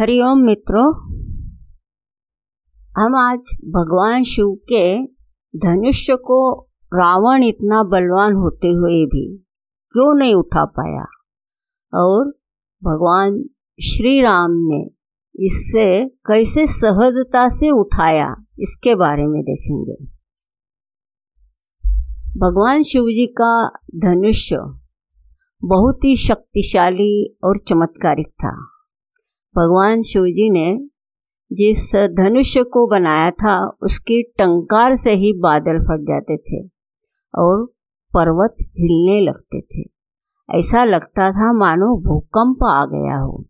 हरिओम मित्रों, हम आज भगवान शिव के धनुष्य को रावण इतना बलवान होते हुए भी क्यों नहीं उठा पाया? और भगवान श्री राम ने इससे कैसे सहजता से उठाया, इसके बारे में देखेंगे। भगवान शिव जी का धनुष्य बहुत ही शक्तिशाली और चमत्कारिक था। भगवान शिव जी ने जिस धनुष्य को बनाया था, उसकी टंकार से ही बादल फट जाते थे और पर्वत हिलने लगते थे। ऐसा लगता था मानो भूकंप आ गया हो।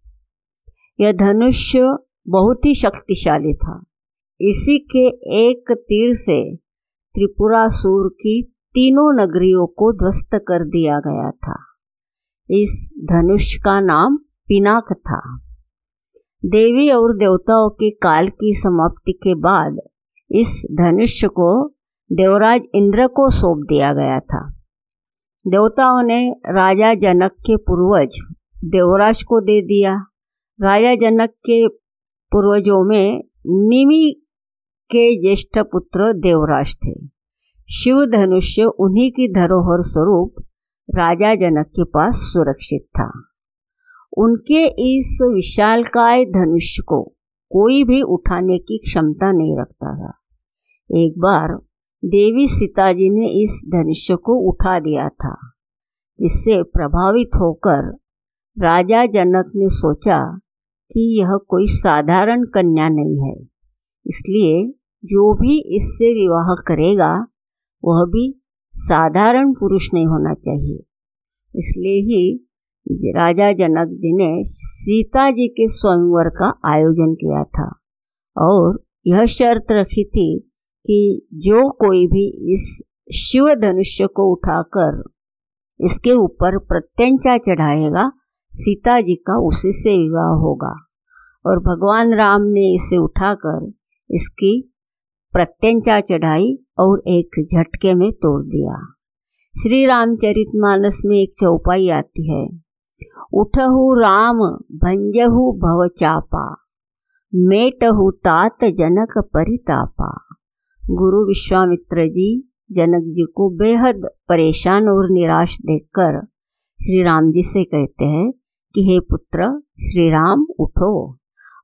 यह धनुष्य बहुत ही शक्तिशाली था। इसी के एक तीर से त्रिपुरासुर की तीनों नगरियों को ध्वस्त कर दिया गया था। इस धनुष का नाम पिनाक था। देवी और देवताओं के काल की समाप्ति के बाद इस धनुष को देवराज इंद्र को सौंप दिया गया था। देवताओं ने राजा जनक के पूर्वज देवराज को दे दिया। राजा जनक के पूर्वजों में निमि के ज्येष्ठ पुत्र देवराज थे। शिव धनुष्य उन्हीं की धरोहर स्वरूप राजा जनक के पास सुरक्षित था। उनके इस विशालकाय धनुष्य को कोई भी उठाने की क्षमता नहीं रखता था। एक बार देवी सीता जी ने इस धनुष्य को उठा दिया था, जिससे प्रभावित होकर राजा जनक ने सोचा कि यह कोई साधारण कन्या नहीं है। इसलिए जो भी इससे विवाह करेगा, वह भी साधारण पुरुष नहीं होना चाहिए। इसलिए ही राजा जनक जी ने सीता जी के स्वयंवर का आयोजन किया था। और यह शर्त रखी थी कि जो कोई भी इस शिव धनुष्य को उठाकर इसके ऊपर प्रत्यंचा चढ़ाएगा, सीता जी का उसी से विवाह होगा। और भगवान राम ने इसे उठाकर इसकी प्रत्यंचा चढ़ाई और एक झटके में तोड़ दिया। श्री रामचरित मानस में एक चौपाई आती है। उठहु राम भंजहु भव चापा। मेटहु तात जनक परितापा। गुरु विश्वामित्र जी, जनक जी को बेहद परेशान और निराश देखकर श्री राम जी से कहते हैं कि, हे पुत्र, श्री राम, उठो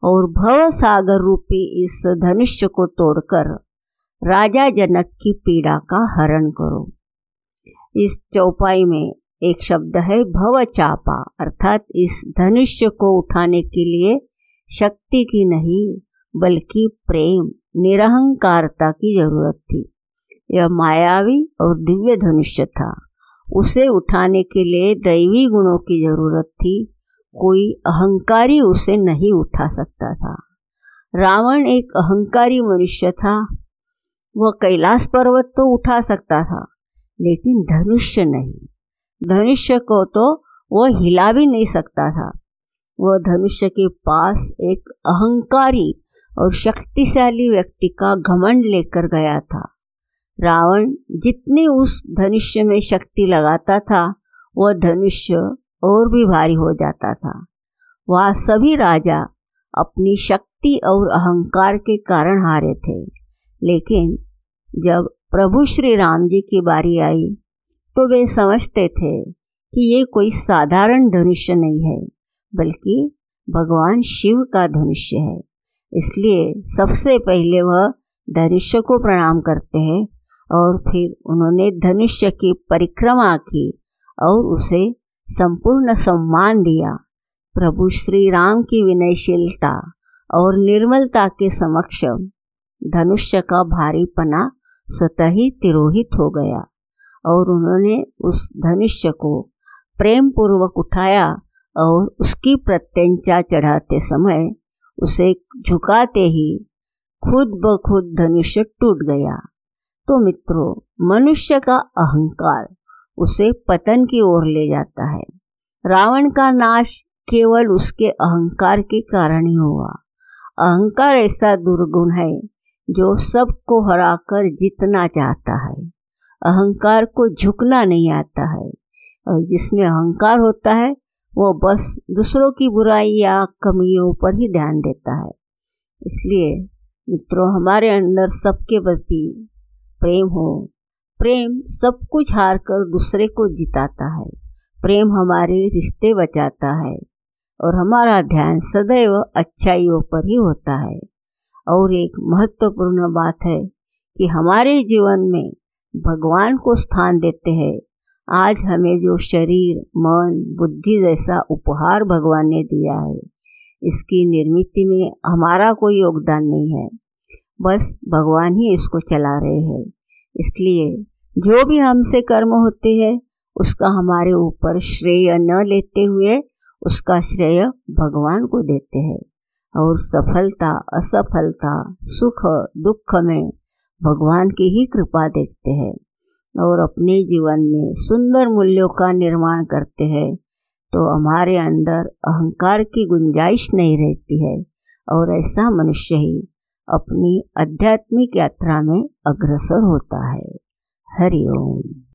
और भव सागर रूपी इस धनुष्य को तोड़कर राजा जनक की पीड़ा का हरण करो। इस चौपाई में एक शब्द है भव चापा अर्थात इस धनुष्य को उठाने के लिए शक्ति की नहीं, बल्कि प्रेम, निरहंकारता की ज़रूरत थी। यह मायावी और दिव्य धनुष्य था। उसे उठाने के लिए दैवी गुणों की ज़रूरत थी। कोई अहंकारी उसे नहीं उठा सकता था। रावण एक अहंकारी मनुष्य था। वह कैलाश पर्वत तो उठा सकता था, लेकिन धनुष्य नहीं। धनुष्य को तो वह हिला भी नहीं सकता था। वह धनुष्य के पास एक अहंकारी और शक्तिशाली व्यक्ति का घमंड लेकर गया था। रावण जितनी उस धनुष्य में शक्ति लगाता था वह धनुष्य और भी भारी हो जाता था। वह सभी राजा अपनी शक्ति और अहंकार के कारण हारे थे। लेकिन जब प्रभु श्री राम जी की बारी आई तो वे समझते थे कि ये कोई साधारण धनुष्य नहीं है, बल्कि भगवान शिव का धनुष्य है। इसलिए सबसे पहले वह धनुष्य को प्रणाम करते हैं और फिर उन्होंने धनुष्य की परिक्रमा की और उसे संपूर्ण सम्मान दिया। प्रभु श्री राम की विनयशीलता और निर्मलता के समक्ष धनुष्य का भारीपना स्वतः ही तिरोहित हो गया। और उन्होंने उस धनुष्य को प्रेम पूर्वक उठाया और उसकी प्रत्यंचा चढ़ाते समय उसे झुकाते ही खुद ब खुद धनुष्य टूट गया। तो मित्रों, मनुष्य का अहंकार उसे पतन की ओर ले जाता है। रावण का नाश केवल उसके अहंकार के कारण ही हुआ। अहंकार ऐसा दुर्गुण है जो सबको हराकर जीतना चाहता है। अहंकार को झुकना नहीं आता है। और जिसमें अहंकार होता है, वो बस दूसरों की बुराई या कमियों पर ही ध्यान देता है। इसलिए मित्रों, हमारे अंदर सबके प्रति प्रेम हो। प्रेम सब कुछ हार कर दूसरे को जिताता है। प्रेम हमारे रिश्ते बचाता है और हमारा ध्यान सदैव अच्छाइयों पर ही होता है। और एक महत्वपूर्ण बात है कि हमारे जीवन में भगवान को स्थान देते हैं। आज हमें जो शरीर, मन, बुद्धि जैसा उपहार भगवान ने दिया है, इसकी निर्मित में हमारा कोई योगदान नहीं है। बस भगवान ही इसको चला रहे हैं। इसलिए जो भी हमसे कर्म होते हैं, उसका हमारे ऊपर श्रेय न लेते हुए उसका श्रेय भगवान को देते हैं। और सफलता, असफलता, सुख, दुख में भगवान की ही कृपा देखते हैं और अपने जीवन में सुंदर मूल्यों का निर्माण करते हैं तो हमारे अंदर अहंकार की गुंजाइश नहीं रहती है और ऐसा मनुष्य ही अपनी आध्यात्मिक यात्रा में अग्रसर होता है। हरिओम